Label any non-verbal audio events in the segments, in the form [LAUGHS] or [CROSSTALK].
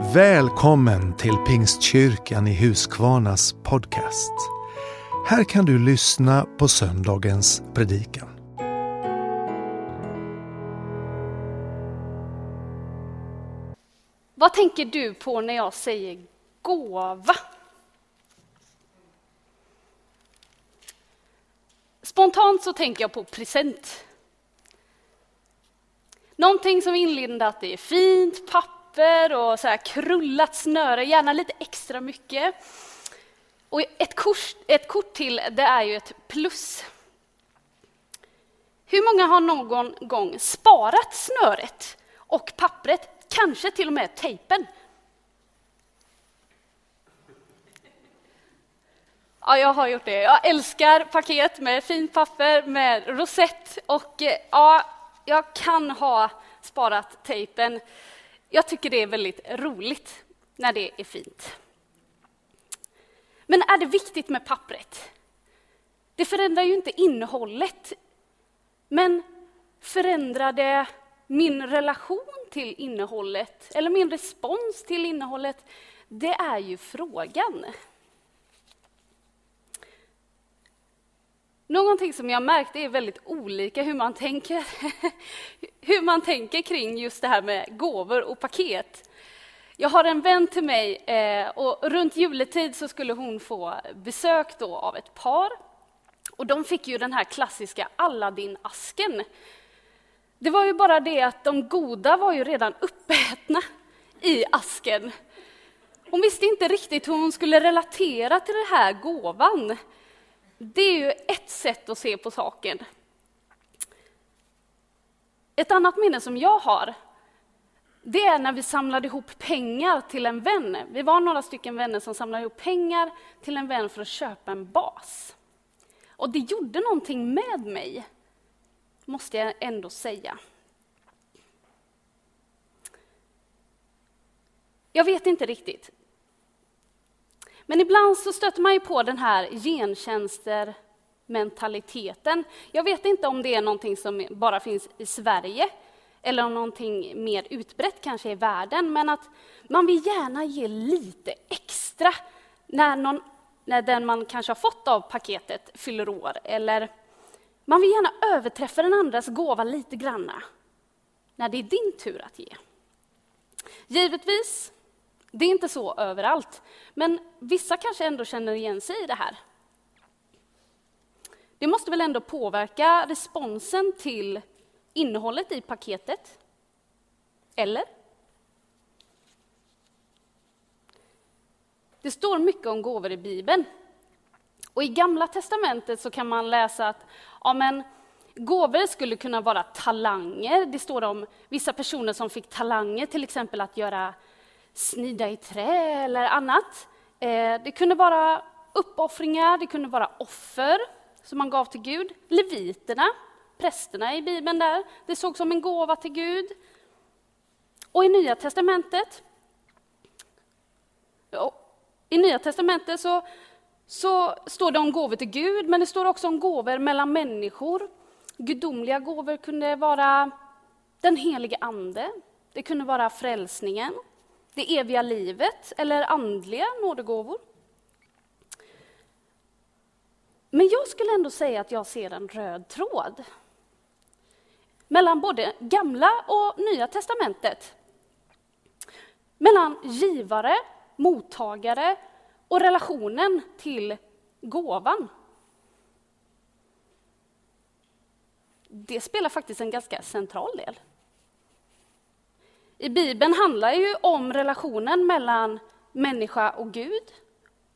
Välkommen till Pingstkyrkan i Huskvarnas podcast. Här kan du lyssna på söndagens predikan. Vad tänker du på när jag säger gåva? Spontant så tänker jag på present. Någonting som inlindat i fint papper och så här krullat snöre, gärna lite extra mycket. Och ett kort, ett kort till, det är ju ett plus. Hur många har någon gång sparat snöret och pappret, kanske till och med tejpen? Ja, jag har gjort det. Jag älskar paket med fint papper, med rosett och eh, ja, jag kan ha sparat tejpen. Jag tycker det är väldigt roligt när det är fint. Men är det viktigt med pappret? Det förändrar ju inte innehållet. Men förändrar det min relation till innehållet eller min respons till innehållet? Det är ju frågan. Någonting som jag märkte är väldigt olika hur man tänker, [LAUGHS] hur man tänker kring just det här med gåvor och paket. Jag har en vän till mig eh, och runt juletid så skulle hon få besök då av ett par. Och de fick ju den här klassiska Aladdin-asken. Det var ju bara det att de goda var ju redan uppätna i asken. Hon visste inte riktigt hur hon skulle relatera till den här gåvan. Det är ju ett sätt att se på saken. Ett annat minne som jag har, det är när vi samlade ihop pengar till en vän. Vi var några stycken vänner som samlade ihop pengar till en vän för att köpa en bas. Och det gjorde någonting med mig, måste jag ändå säga. Jag vet inte riktigt. Men ibland så stöter man ju på den här gentjänstermentaliteten. Jag vet inte om det är någonting som bara finns i Sverige eller om någonting mer utbrett kanske i världen, men att man vill gärna ge lite extra när, någon, när den man kanske har fått av paketet fyller år. Eller man vill gärna överträffa den andras gåva lite granna när det är din tur att ge. Givetvis det är inte så överallt, men vissa kanske ändå känner igen sig i det här. Det måste väl ändå påverka responsen till innehållet i paketet? Eller? Det står mycket om gåvor i Bibeln. Och I Gamla testamentet så kan man läsa att ja, men, gåvor skulle kunna vara talanger. Det står om vissa personer som fick talanger, till exempel att göra snida i trä eller annat. Eh, det kunde vara uppoffringar, det kunde vara offer som man gav till Gud. Leviterna, prästerna i Bibeln där, det såg som en gåva till Gud. Och i Nya testamentet i Nya testamentet så, så står det om gåvor till Gud, men det står också om gåvor mellan människor. Gudomliga gåvor kunde vara den helige Ande, det kunde vara frälsningen, det eviga livet eller andliga nådegåvor. Men jag skulle ändå säga att jag ser en röd tråd mellan både Gamla och Nya testamentet. Mellan givare, mottagare och relationen till gåvan. Det spelar faktiskt en ganska central del i Bibeln handlar ju om relationen mellan människa och Gud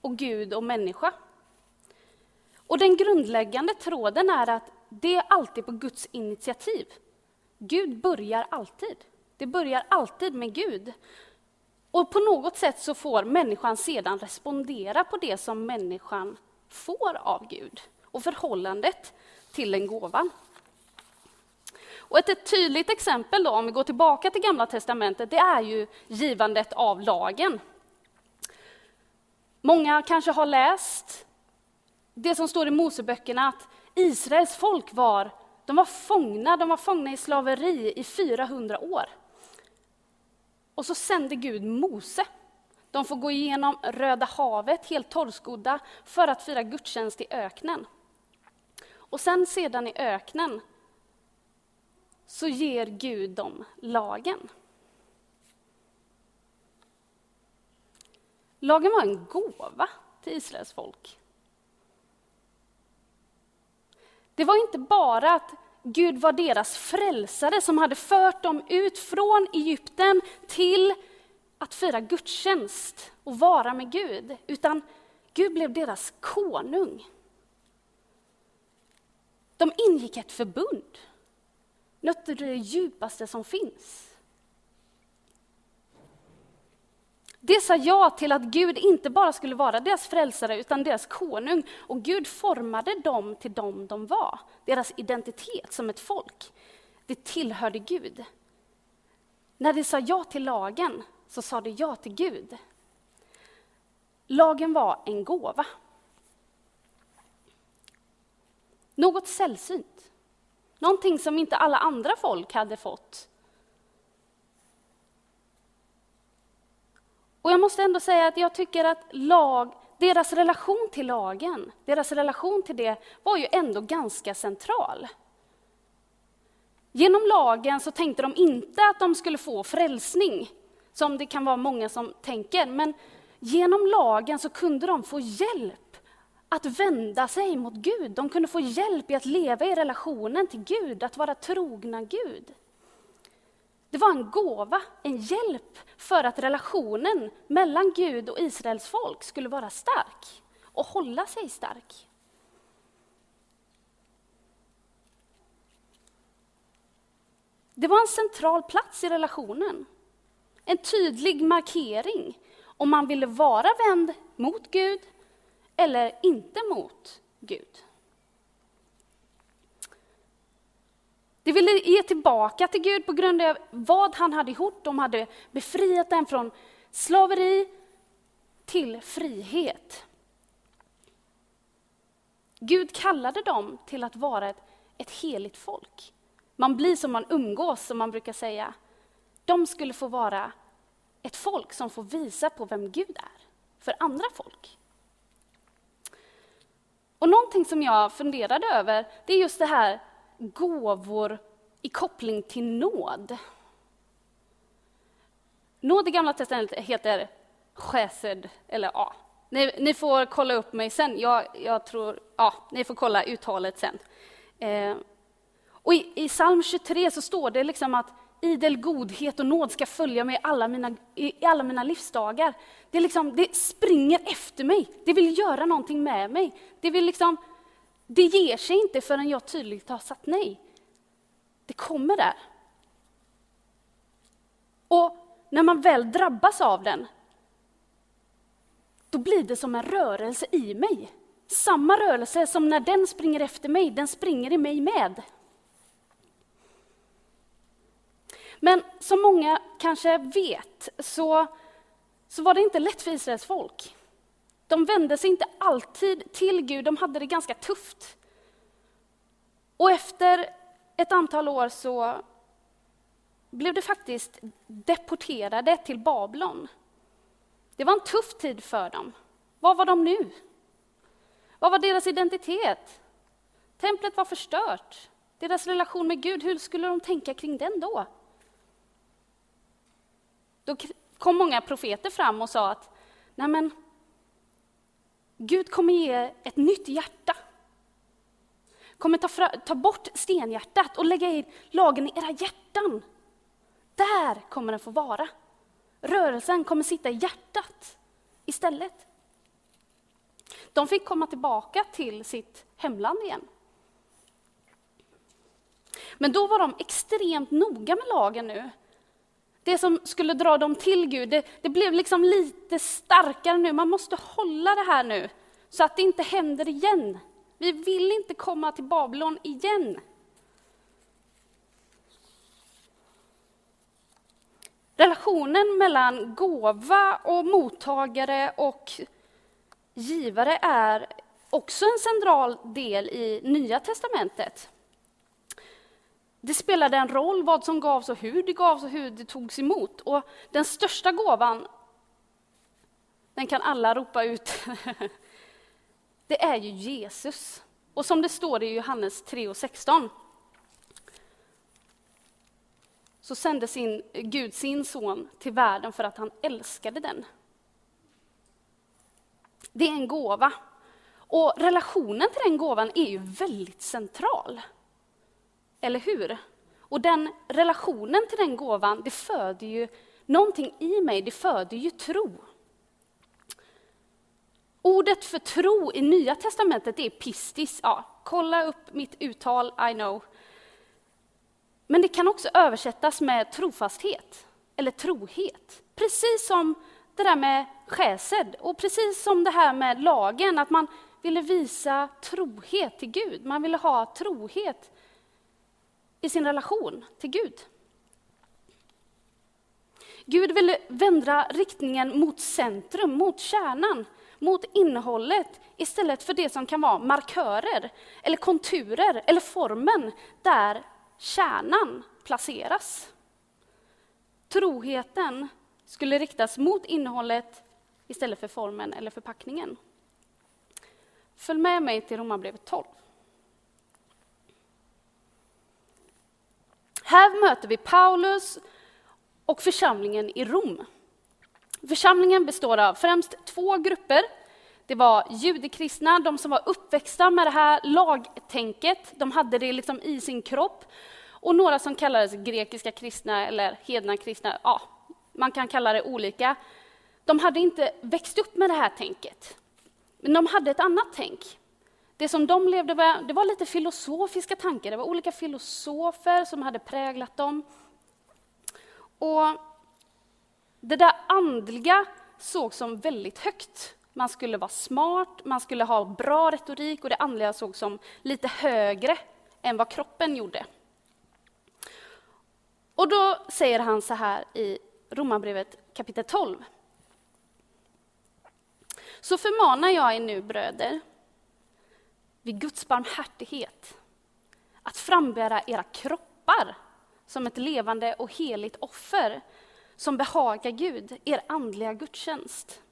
och Gud och människa. Och den grundläggande tråden är att det är alltid på Guds initiativ. Gud börjar alltid. Det börjar alltid med Gud. Och på något sätt så får människan sedan respondera på det som människan får av Gud och förhållandet till den gåvan. Och ett, ett tydligt exempel, då, om vi går tillbaka till Gamla testamentet, det är ju givandet av lagen. Många kanske har läst det som står i Moseböckerna, att Israels folk var, de var fångna, de var fångna i slaveri i 400 år. Och så sände Gud Mose. De får gå igenom Röda havet, helt torrskodda, för att fira gudstjänst i öknen. Och sen sedan i öknen så ger Gud dem lagen. Lagen var en gåva till Israels folk. Det var inte bara att Gud var deras frälsare som hade fört dem ut från Egypten till att fira gudstjänst och vara med Gud, utan Gud blev deras konung. De ingick ett förbund, något av det djupaste som finns. Det sa ja till att Gud inte bara skulle vara deras frälsare utan deras konung. Och Gud formade dem till dem de var. Deras identitet som ett folk. Det tillhörde Gud. När de sa ja till lagen så sa de ja till Gud. Lagen var en gåva. Något sällsynt. Någonting som inte alla andra folk hade fått Och jag måste ändå säga att jag tycker att lag, deras relation till lagen, deras relation till det var ju ändå ganska central. Genom lagen så tänkte de inte att de skulle få frälsning, som det kan vara många som tänker, men genom lagen så kunde de få hjälp att vända sig mot Gud. De kunde få hjälp i att leva i relationen till Gud, att vara trogna Gud. Det var en gåva, en hjälp för att relationen mellan Gud och Israels folk skulle vara stark och hålla sig stark. Det var en central plats i relationen. En tydlig markering om man ville vara vänd mot Gud eller inte mot Gud. De ville ge tillbaka till Gud på grund av vad han hade gjort. De hade befriat dem från slaveri till frihet. Gud kallade dem till att vara ett, ett heligt folk. Man blir som man umgås, som man brukar säga. De skulle få vara ett folk som får visa på vem Gud är för andra folk. Och någonting som jag funderade över, det är just det här gåvor i koppling till nåd. Nåd i Gamla testamentet heter chesed, eller ja, ni, ni, får kolla upp mig sen. Jag, jag, tror, ja, ni får kolla uttalet sen. Eh, och i, i psalm 23 så står det liksom att idel godhet och nåd ska följa mig alla mina, i alla mina livsdagar. Det, liksom, det springer efter mig, det vill göra någonting med mig. Det vill liksom det ger sig inte förrän jag tydligt har sagt nej. Det kommer där. Och när man väl drabbas av den, då blir det som en rörelse i mig. Samma rörelse som när den springer efter mig, den springer i mig med. Men som många kanske vet så, så var det inte lätt för Israels folk. De vände sig inte alltid till Gud, de hade det ganska tufft. Och efter ett antal år så blev de faktiskt deporterade till Babylon. Det var en tuff tid för dem. Var var de nu? Vad var deras identitet? Templet var förstört. Deras relation med Gud, hur skulle de tänka kring den då? Då kom många profeter fram och sa att Nej men, Gud kommer ge ett nytt hjärta. Kommer ta, fra, ta bort stenhjärtat och lägga in lagen i era hjärtan. Där kommer den få vara. Rörelsen kommer sitta i hjärtat istället. De fick komma tillbaka till sitt hemland igen. Men då var de extremt noga med lagen nu. Det som skulle dra dem till Gud, det, det, blev liksom lite starkare nu. Man måste hålla det här nu, så att det inte händer igen. Vi vill inte komma till Babylon igen. Relationen mellan gåva och mottagare och givare är också en central del i Nya testamentet det spelade en roll vad som gavs och hur det gavs och hur det togs emot. Och den största gåvan, den kan alla ropa ut, [LAUGHS] det är ju Jesus. Och som det står i Johannes 3 och 16, så sände sin, Gud sin son till världen för att han älskade den. Det är en gåva. Och relationen till den gåvan är ju väldigt central. Eller hur? Och den relationen till den gåvan, det föder ju någonting i mig, det föder ju tro. Ordet för tro i Nya Testamentet är pistis. Ja, kolla upp mitt uttal, I know. Men det kan också översättas med trofasthet eller trohet. Precis som det där med skäsed och precis som det här med lagen, att man ville visa trohet till Gud. Man ville ha trohet sin relation till Gud. Gud ville vända riktningen mot centrum, mot kärnan, mot innehållet istället för det som kan vara markörer eller konturer eller formen där kärnan placeras. Troheten skulle riktas mot innehållet istället för formen eller förpackningen. Följ med mig till Romarbrevet 12. Här möter vi Paulus och församlingen i Rom. Församlingen består av främst två grupper. Det var judekristna, de som var uppväxta med det här lagtänket. De hade det liksom i sin kropp. Och några som kallades grekiska kristna eller hedna kristna. Ja, man kan kalla det olika. De hade inte växt upp med det här tänket. Men de hade ett annat tänk. Det som de levde med, det var lite filosofiska tankar. Det var olika filosofer som hade präglat dem. Och det där andliga sågs som väldigt högt. Man skulle vara smart, man skulle ha bra retorik och det andliga sågs som lite högre än vad kroppen gjorde. Och då säger han så här i Romarbrevet kapitel 12. Så förmanar jag er nu bröder vid Guds barmhärtighet att frambära era kroppar som ett levande och heligt offer som behagar Gud, er andliga gudstjänst.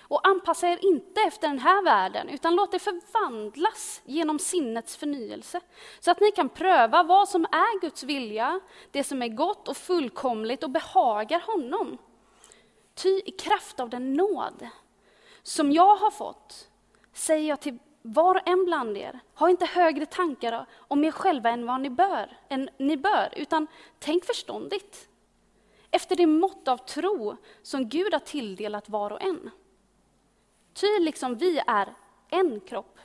Och anpassa er inte efter den här världen, utan låt er förvandlas genom sinnets förnyelse, så att ni kan pröva vad som är Guds vilja, det som är gott och fullkomligt och behagar honom. Ty i kraft av den nåd som jag har fått säger jag till var och en bland er, ha inte högre tankar om er själva än vad ni bör, än ni bör utan tänk förståndigt. Efter det mått av tro som Gud har tilldelat var och en. Ty liksom vi är en kropp,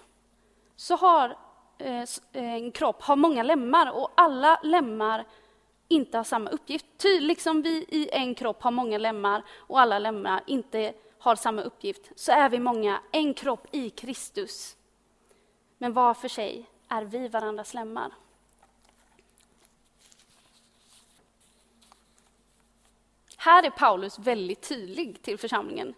så har eh, eh en kropp har många lemmar och alla lemmar inte har samma uppgift. Ty liksom vi i en kropp har många lemmar och alla lemmar inte har samma uppgift, så är vi många, en kropp i Kristus men var för sig är vi varandras lemmar. Här är Paulus väldigt tydlig till församlingen.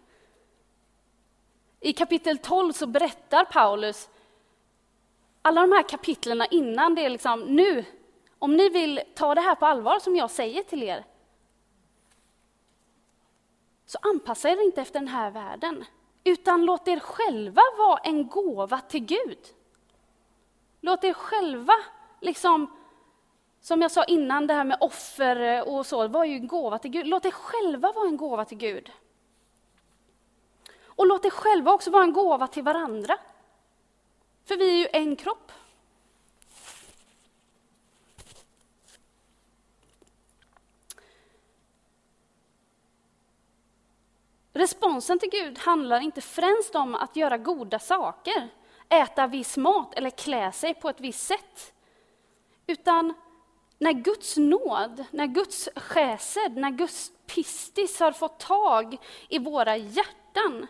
I kapitel 12 så berättar Paulus alla de här kapitlerna innan det är liksom nu, om ni vill ta det här på allvar som jag säger till er, så anpassa er inte efter den här världen, utan låt er själva vara en gåva till Gud. Låt er själva, liksom, som jag sa innan, det här med offer och så, var ju en gåva till Gud. Låt er själva vara en gåva till Gud. Och låt er själva också vara en gåva till varandra. För vi är ju en kropp. Responsen till Gud handlar inte främst om att göra goda saker, äta viss mat eller klä sig på ett visst sätt. Utan när Guds nåd, när Guds skäsed, när Guds pistis har fått tag i våra hjärtan,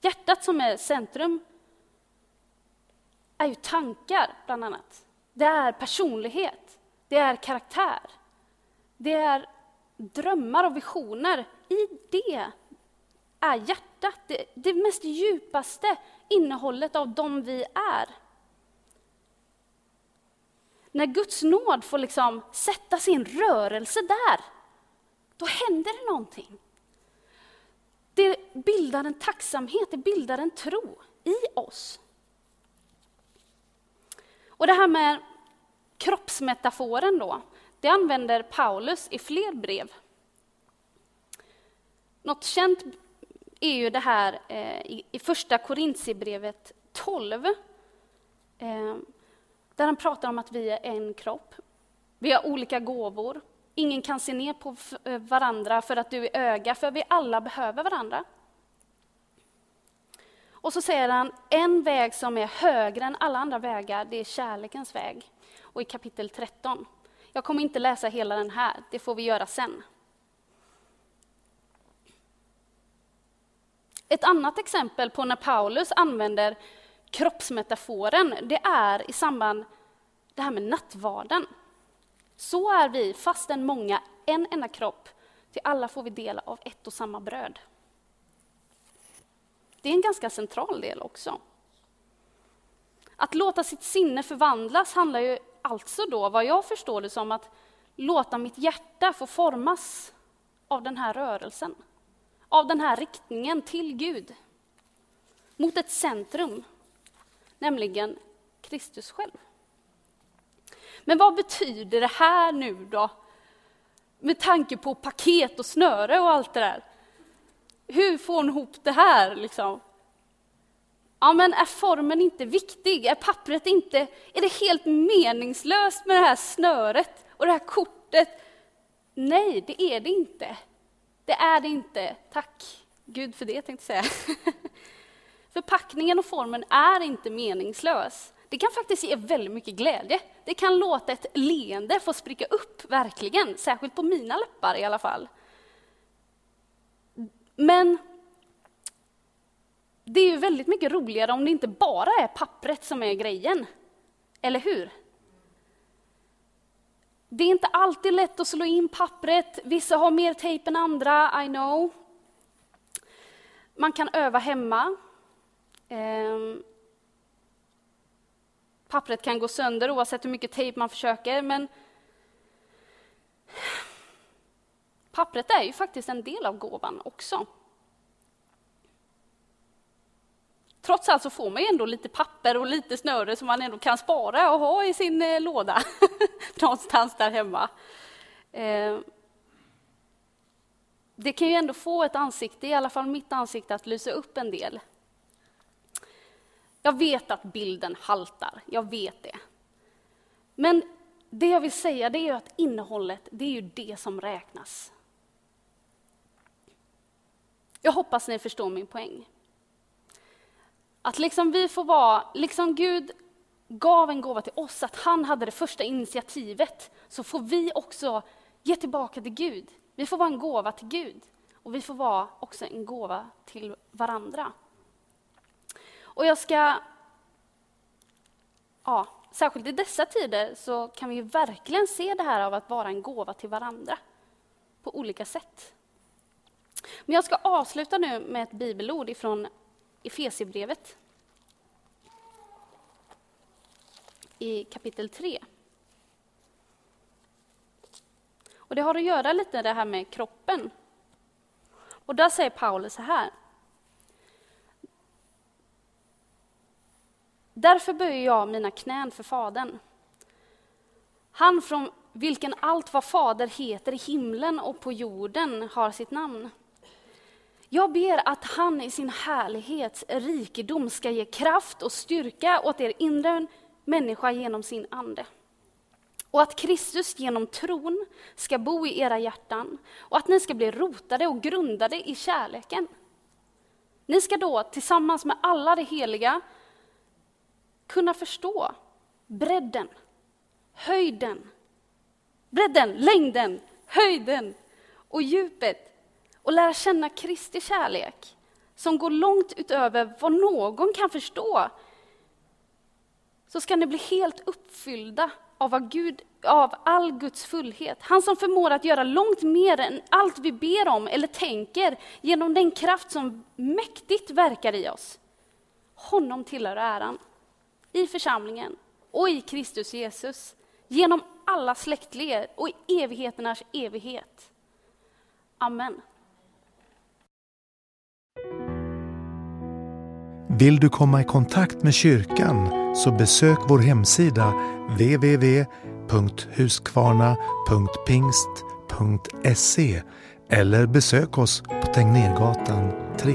hjärtat som är centrum, är ju tankar bland annat. Det är personlighet, det är karaktär, det är drömmar och visioner. I det är hjärtat, det, det mest djupaste innehållet av dem vi är. när Guds nåd får liksom sätta sin rörelse där, då händer det någonting. Det bildar en tacksamhet, det bildar en tro i oss. Och det här med kroppsmetaforen då, det använder Paulus i fler brev. Något känt är ju det här eh, i första Korintierbrevet 12. Eh, där han pratar om att vi är en kropp. Vi har olika gåvor. Ingen kan se ner på eh, varandra för att du är öga, för vi alla behöver varandra. Och så säger han, en väg som är högre än alla andra vägar, det är kärlekens väg. Och i kapitel 13. Jag kommer inte läsa hela den här, det får vi göra sen. Ett annat exempel på när Paulus använder kroppsmetaforen, det är i samband det här med nattvarden. Så är vi, fastän många, en enda kropp, till alla får vi del av ett och samma bröd. Det är en ganska central del också. Att låta sitt sinne förvandlas handlar ju alltså då, vad jag förstår det som, att låta mitt hjärta få formas av den här rörelsen. Av den här riktningen till Gud. Mot ett centrum, nämligen Kristus själv. Men vad betyder det här nu då? Med tanke på paket och snöre och allt det där. Hur får hon ihop det här liksom? Ja, men är formen inte viktig? Är pappret inte... Är det helt meningslöst med det här snöret och det här kortet? Nej, det är det inte. Det är det inte. Tack Gud för det, tänkte jag säga. [LAUGHS] Förpackningen och formen är inte meningslös. Det kan faktiskt ge väldigt mycket glädje. Det kan låta ett leende få spricka upp, verkligen. Särskilt på mina läppar i alla fall. Men det är ju väldigt mycket roligare om det inte bara är pappret som är grejen. Eller hur? Det är inte alltid lätt att slå in pappret. Vissa har mer tejp än andra, I know. Man kan öva hemma. Ehm, pappret kan gå sönder oavsett hur mycket tejp man försöker, men pappret är ju faktiskt en del av gåvan också. Trots allt så får man ju ändå lite papper och lite snöre som man ändå kan spara och ha i sin eh, låda [LAUGHS] någonstans där hemma. Eh, det kan ju ändå få ett ansikte, i alla fall mitt ansikte, att lysa upp en del. Jag vet att bilden haltar, jag vet det. Men det jag vill säga det är att innehållet, det är ju det som räknas. Jag hoppas ni förstår min poäng. Att liksom vi får vara, liksom Gud gav en gåva till oss, att han hade det första initiativet, så får vi också ge tillbaka till Gud. Vi får vara en gåva till Gud och vi får vara också en gåva till varandra. Och jag ska... Ja, särskilt i dessa tider så kan vi verkligen se det här av att vara en gåva till varandra på olika sätt. Men jag ska avsluta nu med ett bibelord ifrån Efesierbrevet. I kapitel 3. Och det har att göra lite med det här med kroppen. Och där säger Paulus så här. Därför böjer jag mina knän för Fadern. Han från vilken allt vad Fader heter i himlen och på jorden har sitt namn. Jag ber att han i sin härlighets rikedom ska ge kraft och styrka åt er inre människa genom sin ande. Och att Kristus genom tron ska bo i era hjärtan och att ni ska bli rotade och grundade i kärleken. Ni ska då tillsammans med alla de heliga kunna förstå bredden, höjden, bredden, längden, höjden och djupet och lära känna Kristi kärlek som går långt utöver vad någon kan förstå så ska ni bli helt uppfyllda av, Gud, av all Guds fullhet. Han som förmår att göra långt mer än allt vi ber om eller tänker genom den kraft som mäktigt verkar i oss. Honom tillhör äran i församlingen och i Kristus Jesus genom alla släktled och i evigheternas evighet. Amen. Vill du komma i kontakt med kyrkan så besök vår hemsida www.huskvarna.pingst.se eller besök oss på Tegnérgatan 3.